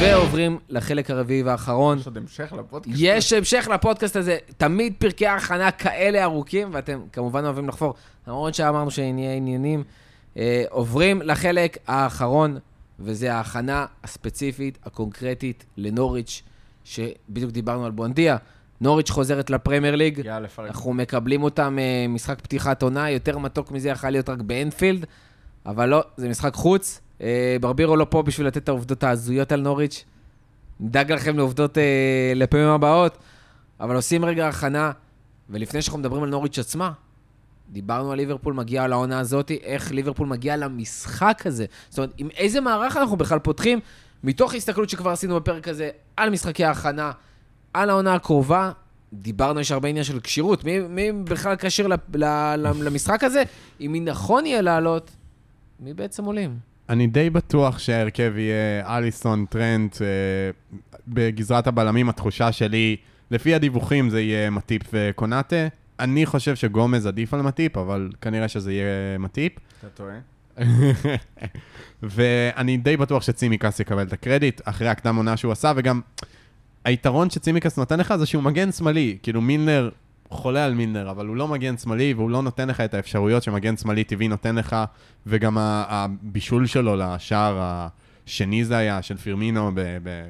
ועוברים לחלק הרביעי והאחרון. יש עוד המשך לפודקאסט. יש המשך לפודקאסט הזה, תמיד פרקי הכנה כאלה ארוכים, ואתם כמובן אוהבים לחפור, למרות שאמרנו שנהיה עניינים. אה, עוברים לחלק האחרון, וזה ההכנה הספציפית, הקונקרטית לנוריץ', שבדיוק דיברנו על בואנדיה. נוריץ' חוזרת לפרמייר ליג, יאללה. אנחנו מקבלים אותם אה, משחק פתיחת עונה, יותר מתוק מזה יכול להיות רק באנפילד, אבל לא, זה משחק חוץ. אה, ברבירו לא פה בשביל לתת את העובדות ההזויות על נוריץ'. נדאג לכם לעובדות אה, לפעמים הבאות, אבל עושים רגע הכנה, ולפני שאנחנו מדברים על נוריץ' עצמה, דיברנו על ליברפול מגיעה לעונה הזאת, איך ליברפול מגיעה למשחק הזה. זאת אומרת, עם איזה מערך אנחנו בכלל פותחים, מתוך הסתכלות שכבר עשינו בפרק הזה על משחקי ההכנה, על העונה הקרובה, דיברנו, יש הרבה עניין של כשירות. מי, מי בכלל כשיר למשחק הזה? אם מי נכון יהיה לעלות, מי בעצם עולים? אני די בטוח שההרכב יהיה אליסון, טרנט, אה, בגזרת הבלמים התחושה שלי, לפי הדיווחים זה יהיה מטיפ וקונאטה. אני חושב שגומז עדיף על מטיפ, אבל כנראה שזה יהיה מטיפ. אתה טועה? ואני די בטוח שצימקס יקבל את הקרדיט, אחרי הקדם עונה שהוא עשה, וגם היתרון שצימקס נותן לך זה שהוא מגן שמאלי. כאילו מילנר חולה על מילנר, אבל הוא לא מגן שמאלי, והוא לא נותן לך את האפשרויות שמגן שמאלי טבעי נותן לך, וגם ה- הבישול שלו לשער השני זה היה, של פירמינו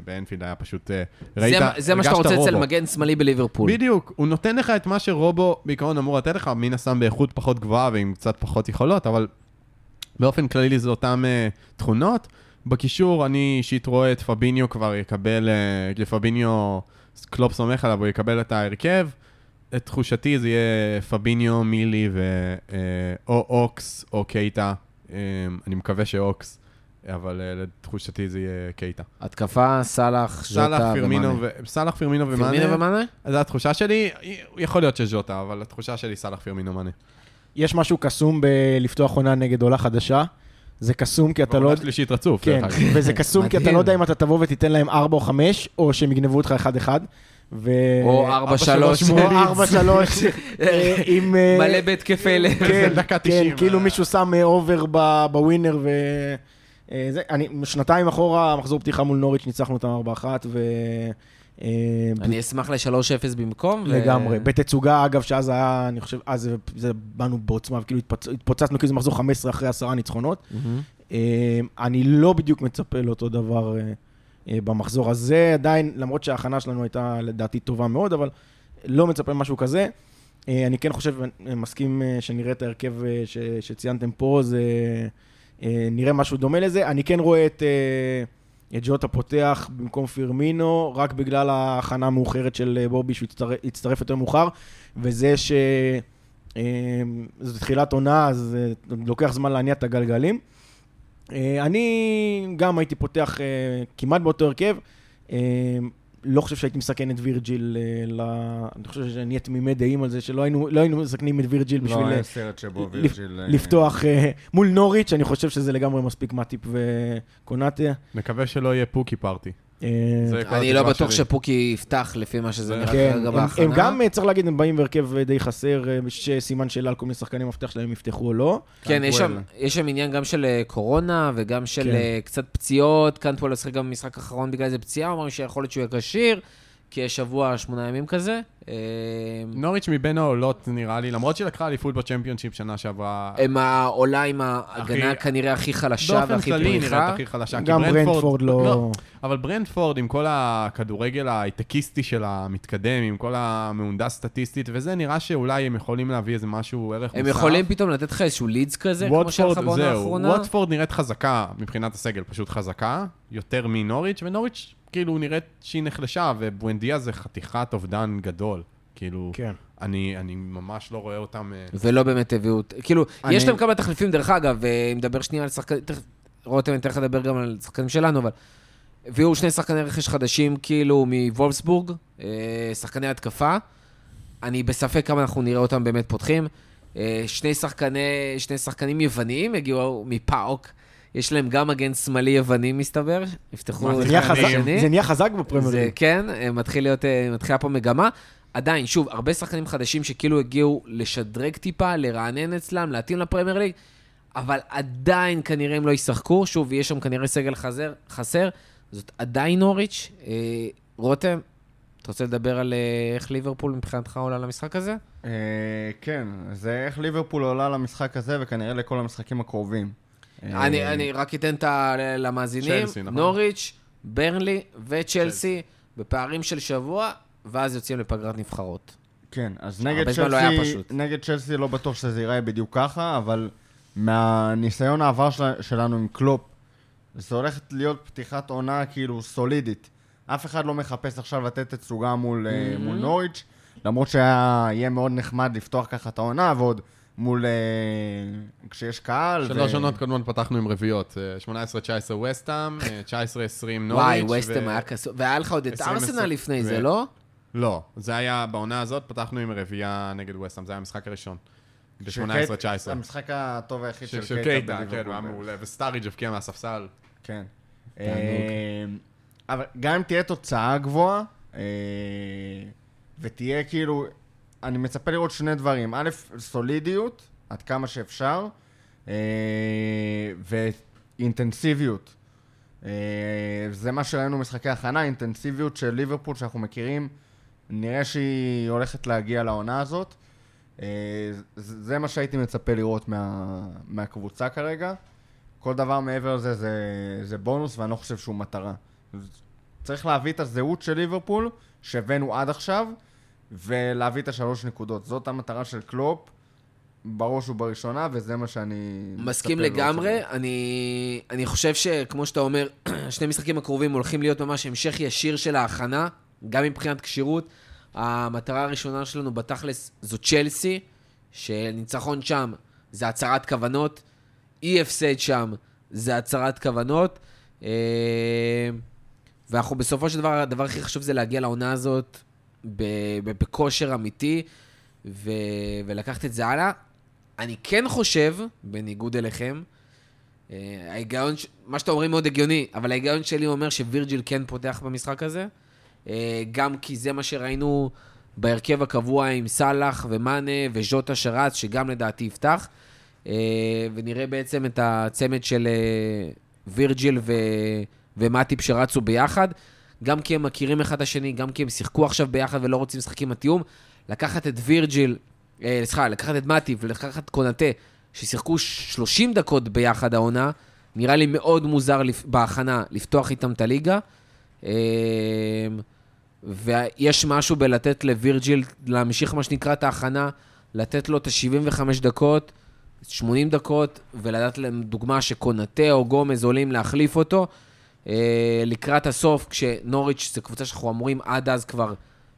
באנפילד, היה פשוט... אה, ראית, זה, זה מה שאתה רוצה אצל רובו. מגן שמאלי בליברפול. בדיוק, הוא נותן לך את מה שרובו בעיקרון אמור לתת לך, מן הסתם באיכות פחות גבוהה ועם קצת פחות יכולות, אבל באופן כללי זה אותן uh, תכונות. בקישור, אני אישית רואה את פביניו כבר יקבל, uh, לפביניו, קלופ סומך עליו, הוא יקבל את ההרכב. לתחושתי זה יהיה פביניו, מילי ו... uh, או אוקס או קייטה. Um, אני מקווה שאוקס, אבל uh, לתחושתי זה יהיה קייטה. התקפה, סאלח, סאלח, ז'וטה ומאנה. סאלח, פירמינו ומאנה. פירמינו ומאנה? זו התחושה שלי, יכול להיות שז'וטה, אבל התחושה שלי סאלח פירמינו מאנה. יש משהו קסום בלפתוח עונה נגד עולה חדשה. זה קסום כי אתה לא... עונה שלישית רצוף, כן. וזה קסום כי אתה. לא יודע אם אתה תבוא ותיתן להם 4 או 5, או שהם יגנבו אותך 1-1. ו... או 4-3. או 4-3, אה, עם... אה, מלא בהתקפי לב. כן, דקה כן, 90, כאילו אה. מישהו שם אה, אובר ב- בווינר ו... אה, זה, אני, שנתיים אחורה, מחזור פתיחה מול נוריץ', ניצחנו אותם 4-1, ו... אני אשמח ל-3-0 במקום. לגמרי. בתצוגה, אגב, שאז היה, אני חושב, אז זה- באנו בעוצמה, וכאילו התפוצ... התפוצצנו כאילו זה מחזור 15 אחרי עשרה ניצחונות. אני לא בדיוק מצפה לאותו דבר במחזור הזה, עדיין, למרות שההכנה שלנו הייתה לדעתי טובה מאוד, אבל לא מצפה משהו כזה. אה, אני כן חושב, אה, מסכים אה, שנראה את ההרכב אה, ש- שציינתם פה, זה אה, נראה משהו דומה לזה. אני כן רואה את, אה, את ג'וטה פותח במקום פירמינו, רק בגלל ההכנה המאוחרת של אה, בובי, שהוא יצטרף יותר מאוחר, וזה ש... אה, זו תחילת עונה, אז אה, לוקח זמן להניע את הגלגלים. אה, אני גם הייתי פותח אה, כמעט באותו הרכב. אה, לא חושב שהייתי מסכן את וירג'יל, ל... אני חושב שנהיה תמימי דעים על זה, שלא היינו, לא היינו מסכנים את וירג'יל בשביל לא, אין סרט שבו לפ- וירג'יל... לפתוח מול נוריץ', אני חושב שזה לגמרי מספיק מאטיפ וקונאטה. מקווה שלא יהיה פוקי פארטי. אה, אני לא בטוח. שפוקי יפתח לפי מה שזה זה- נראה כן, כרגע הם- בהכנה. הם גם, אה, צריך להגיד, הם באים בהרכב אה, די חסר, אה, יש סימן שאלה על כל מיני שחקנים מפתח שלהם יפתחו או לא. כן, יש שם, קנטוול. יש שם עניין גם של אה, קורונה וגם של כן. אה, קצת פציעות. קנטוול שיחק גם במשחק האחרון בגלל איזה פציעה, אמרנו שיכול להיות שהוא יהיה כשיר, כי יש שבוע, שמונה ימים כזה. אה, נוריץ' מבין העולות נראה לי, למרות שהיא לקחה אליפות בצ'מפיונשיפ שנה שעברה, הם העולה עם ההגנה הכי- כנראה הכי חלשה באופן והכי כללי נראית פריחה. הכי חלשה. גם ברנדפורד לא... אבל ברנדפורד עם כל הכדורגל ההייטקיסטי של המתקדם, עם כל המהונדס סטטיסטית וזה, נראה שאולי הם יכולים להביא איזה משהו, ערך הם מוסף. יכולים פתאום לתת לך איזשהו לידס כזה, כמו שהיה לך בעונה האחרונה. ווטפורד נראית חזקה מבחינת הסגל, פשוט חזקה, יותר מנוריץ', ונוריץ' כאילו נראית שהיא נחלשה, ובואנדיה זה חתיכת אובדן גדול. כאילו, כן. אני, אני ממש לא רואה אותם... אה, ולא באמת הביאו... כאילו, אני- יש להם כמה תחליפים, דרך אגב, אה, נדבר שנייה על שחקנים... תכף, רותם, אני אתן לך לדבר גם על שחקנים שלנו, אבל... הביאו שני שחקני רכש חדשים, כאילו, מוולפסבורג, אה, שחקני התקפה. אני בספק כמה אנחנו נראה אותם באמת פותחים. שני, שחקני, שני שחקנים יווניים הגיעו מפאוק. יש להם גם מגן שמאלי יווני, מסתבר. יפתחו מה, זה זה נהיה שחקנים. חזק- השני. זה נהיה חזק בפרמייר זה ליג. כן, אה, מתחיל להיות, אה, מתחילה פה מגמה. עדיין, שוב, הרבה שחקנים חדשים שכאילו הגיעו לשדרג טיפה, לרענן אצלם, להתאים לפרמייר ליג, אבל עדיין כנראה הם לא ישחקו. שוב, יש שם כנראה סגל חזר, חסר, זאת עדיין נוריץ'. אה, רותם, אתה רוצה לדבר על אה, איך ליברפול מבחינתך עולה למשחק הזה? אה, כן, זה איך ליברפול עולה למשחק הזה, וכנראה לכל המשחקים הקרובים. אה, אני, אני רק אתן את ה... למאזינים. צ'לסי, נכון? נוריץ', ברנלי וצ'לסי בפערים של שבוע, ואז יוצאים לפגרת נבחרות. כן, אז נגד לא צ'לסי, פשוט. נגד צ'לסי לא בטוח שזה ייראה בדיוק ככה, אבל מהניסיון העבר של, שלנו עם קלופ, זה הולכת להיות פתיחת עונה כאילו סולידית. אף אחד לא מחפש עכשיו לתת תצוגה מול, mm-hmm. מול נוריץ', למרות שיהיה מאוד נחמד לפתוח ככה את העונה, ועוד מול... אה, כשיש קהל. שלוש עונות קודמות פתחנו עם רביעיות. אה, 18-19 וסטאם, 19-20 נוריץ'. וואי, ו- ווסטם היה כסוף. והיה לך עוד את 20, ארסנל לפני זה, לא? לא, זה היה בעונה הזאת, פתחנו עם רביעייה נגד וסטאם, זה היה המשחק הראשון. של ב-18-19. קייט- המשחק הטוב היחיד של, קייטה כן. הוא היה מעולה, וסטאריג' הבקיע מהספסל. כן. אה, אבל גם אם תהיה תוצאה גבוהה, אה, ותהיה כאילו, אני מצפה לראות שני דברים. א', סולידיות, עד כמה שאפשר, אה, ואינטנסיביות. אה, זה מה שראינו במשחקי הכנה, אינטנסיביות של ליברפול שאנחנו מכירים, נראה שהיא הולכת להגיע לעונה הזאת. אה, זה מה שהייתי מצפה לראות מה, מהקבוצה כרגע. כל דבר מעבר לזה זה, זה בונוס, ואני לא חושב שהוא מטרה. צריך להביא את הזהות של ליברפול, שהבאנו עד עכשיו, ולהביא את השלוש נקודות. זאת המטרה של קלופ, בראש ובראשונה, וזה מה שאני... מסכים לגמרי. אני, אני חושב שכמו שאתה אומר, שני משחקים הקרובים הולכים להיות ממש המשך ישיר של ההכנה, גם מבחינת כשירות. המטרה הראשונה שלנו בתכלס זו צ'לסי, שניצחון שם זה הצהרת כוונות, אי הפסד שם זה הצהרת כוונות. אה, ואנחנו בסופו של דבר, הדבר הכי חשוב זה להגיע לעונה הזאת בכושר אמיתי ו- ולקחת את זה הלאה. אני כן חושב, בניגוד אליכם, אה, ההיגיון, מה שאתם אומרים מאוד הגיוני, אבל ההיגיון שלי אומר שווירג'יל כן פותח במשחק הזה, אה, גם כי זה מה שראינו בהרכב הקבוע עם סאלח ומאנה וז'וטה שרץ, שגם לדעתי יפתח, אה, ונראה בעצם את הצמד של וירג'יל ו... ומטיפ שרצו ביחד, גם כי הם מכירים אחד את השני, גם כי הם שיחקו עכשיו ביחד ולא רוצים לשחק עם התיאום. לקחת את וירג'יל, אה, סליחה, לקחת את מטיפ ולקחת את קונאטה, ששיחקו 30 דקות ביחד העונה, נראה לי מאוד מוזר לפ... בהכנה לפתוח איתם את הליגה. אה, ויש משהו בלתת לווירג'יל להמשיך מה שנקרא את ההכנה, לתת לו את ה-75 דקות, 80 דקות, ולדעת להם דוגמה שקונאטה או גומז עולים להחליף אותו. אה, לקראת הסוף, כשנוריץ' זו קבוצה שאנחנו אמורים עד אז כבר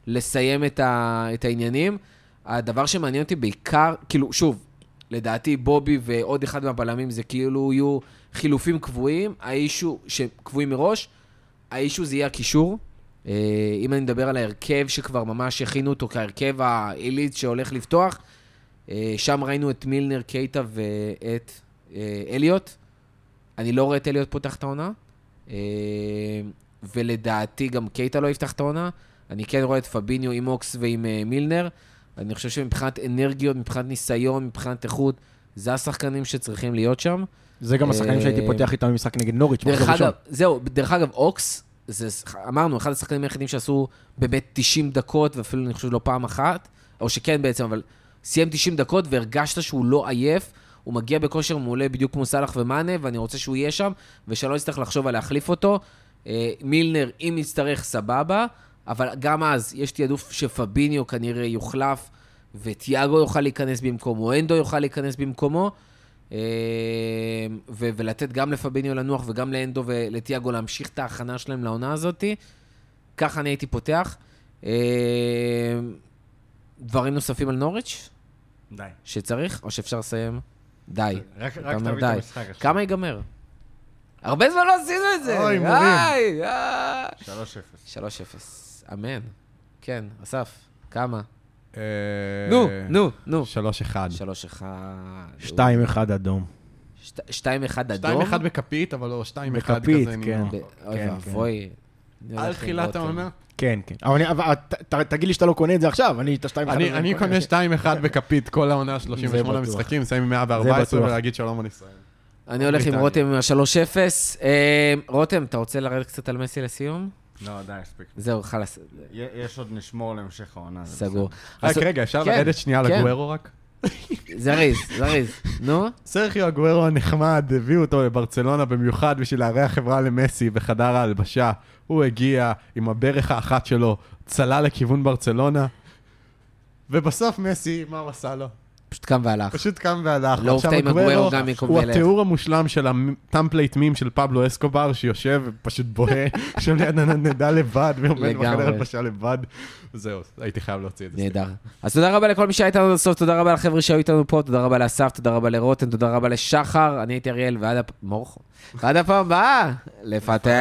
לסיים את, ה, את העניינים. הדבר שמעניין אותי בעיקר, כאילו, שוב, לדעתי בובי ועוד אחד מהבלמים זה כאילו יהיו חילופים קבועים, האישו, שקבועים מראש, האישו זה יהיה הקישור. אה, אם אני מדבר על ההרכב שכבר ממש הכינו אותו כהרכב העילית שהולך לפתוח, אה, שם ראינו את מילנר, קייטה ואת אליוט. אני לא רואה את אליוט פותח את העונה. אה, ולדעתי גם קייטה לא יפתח את העונה. אני כן רואה את פביניו עם אוקס ועם אה, מילנר. אני חושב שמבחינת אנרגיות, מבחינת ניסיון, מבחינת איכות, זה השחקנים שצריכים להיות שם. זה גם השחקנים שהייתי אה, פותח איתם במשחק נגד נוריץ'. דרך. אגב, זהו, דרך אגב, אוקס, זה, אמרנו, אחד השחקנים היחידים שעשו באמת 90 דקות, ואפילו אני חושב לא פעם אחת, או שכן בעצם, אבל סיים 90 דקות והרגשת שהוא לא עייף, הוא מגיע בכושר מעולה בדיוק כמו סאלח ומאנה, ואני רוצה שהוא יהיה שם, ושלא יצטרך לחשוב על להחליף אותו. אה, מילנר, אם יצטרך, סבבה, אבל גם אז יש תעדוף שפביניו כנראה יוחלף, וטיאגו יוכל להיכנס במקומו, אנדו יוכל להיכנס במקומו. אה, ו- ולתת גם לפביניו לנוח וגם לאנדו ולטיאגו להמשיך את ההכנה שלהם לעונה הזאת. ככה אני הייתי פותח. אה, דברים נוספים על נוריץ' די. שצריך, או שאפשר לסיים? די. רק תביא את. המשחק עכשיו. כמה ייגמר? הרבה זמן לא עשינו את זה. אוי, מורים. די, אה. 3-0. 3-0. אמן. כן, אסף, כמה? אה, נו, נו, נו. 3-1. 3-1. 2-1 אדום. 2-1 אדום? 2-1 בכפית, אבל לא 2-1 בכפית, כזה. כן. נו. ב- אוי כן, ואבוי. על תחילת רותם. העונה? כן, כן. אבל אני- אבל ת- תגיד לי שאתה לא קונה את זה עכשיו, אני את ה-2-1 אני אני קונה 2-1 בכפית כל העונה, זה 38 בטוח. משחקים, מסיים עם זה 114 בטוח. ולהגיד שלום על ישראל. אני הולך עם. רותם עם ה-3-0. אה, רותם, אתה רוצה לרדת קצת על מסי לסיום? לא, די, הספיק. זהו, חלאס, יש עוד נשמור להמשך העונה. סגור. רק רגע, אפשר כן, לרדת שנייה כן. הגוורו רק? זריז, זריז. נו? סרחיו הגוורו הנחמד, הביאו אותו לברצלונה במיוחד בשביל לארח חברה למסי בחדר ההלבשה. הוא הגיע עם הברך האחת שלו, צלל לכיוון ברצלונה, ובסוף מסי, מה הוא עשה לו? פשוט קם והלך. פשוט קם והלך. לא אופתע אם הגוורו גם יקום הוא. התיאור המושלם של הטמפלייט מים של פבלו אסקובר, שיושב ופשוט בוהה, שם ליד הנדנדה לבד, ועומד. בחדר הלבשה לבד. זהו, הייתי חייב להוציא את זה. נהדר. אז תודה רבה לכל מי שהיה איתנו עד הסוף, תודה רבה לחבר'ה שהיו איתנו פה, תודה רבה לאסף, תודה רבה לרותם, תודה רבה לשחר, אני הייתי אריאל. ועד הפעם הבאה, לפטר.